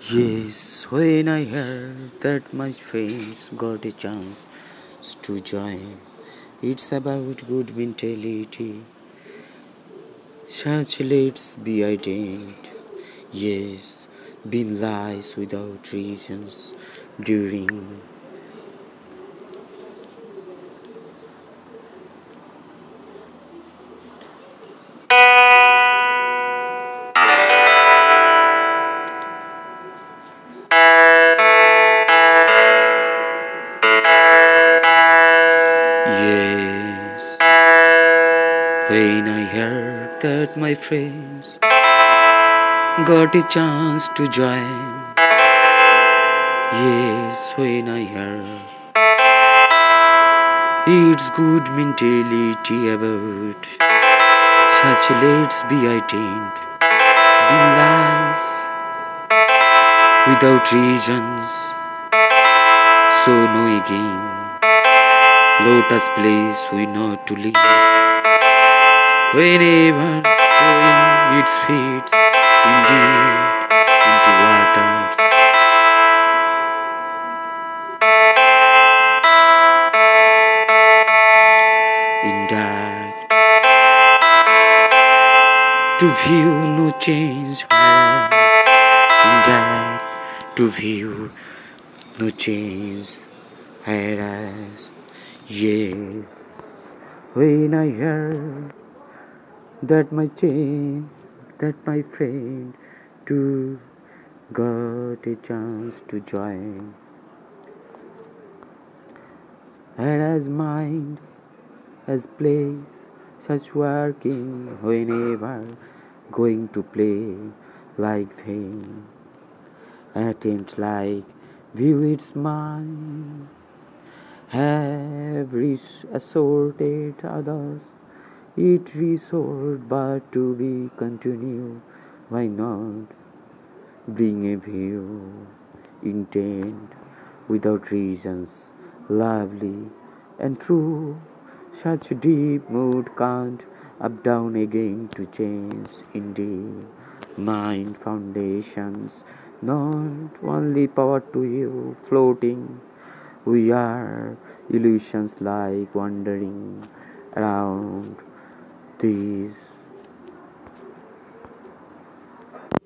Yes, when I heard that my friends got a chance to join, it's about good mentality. Such let's be ident. Yes, been lies without reasons during that my friends got a chance to join. Yes, when I heard it's good mentality about such let's be attend be lies without reasons so no again lotus place we not to leave whenever going its feet indeed into water in that to view no change oh, in that to view no change whereas yes when I heard that my chain that my friend too got a chance to join. And as mind has place such working whenever going to play like fame attempt like view its mind have assorted others it resort but to be continued. why not bring a view intent without reasons lovely and true? Such deep mood can't up down again to change indeed. Mind foundations not only power to you floating. We are illusions like wandering around these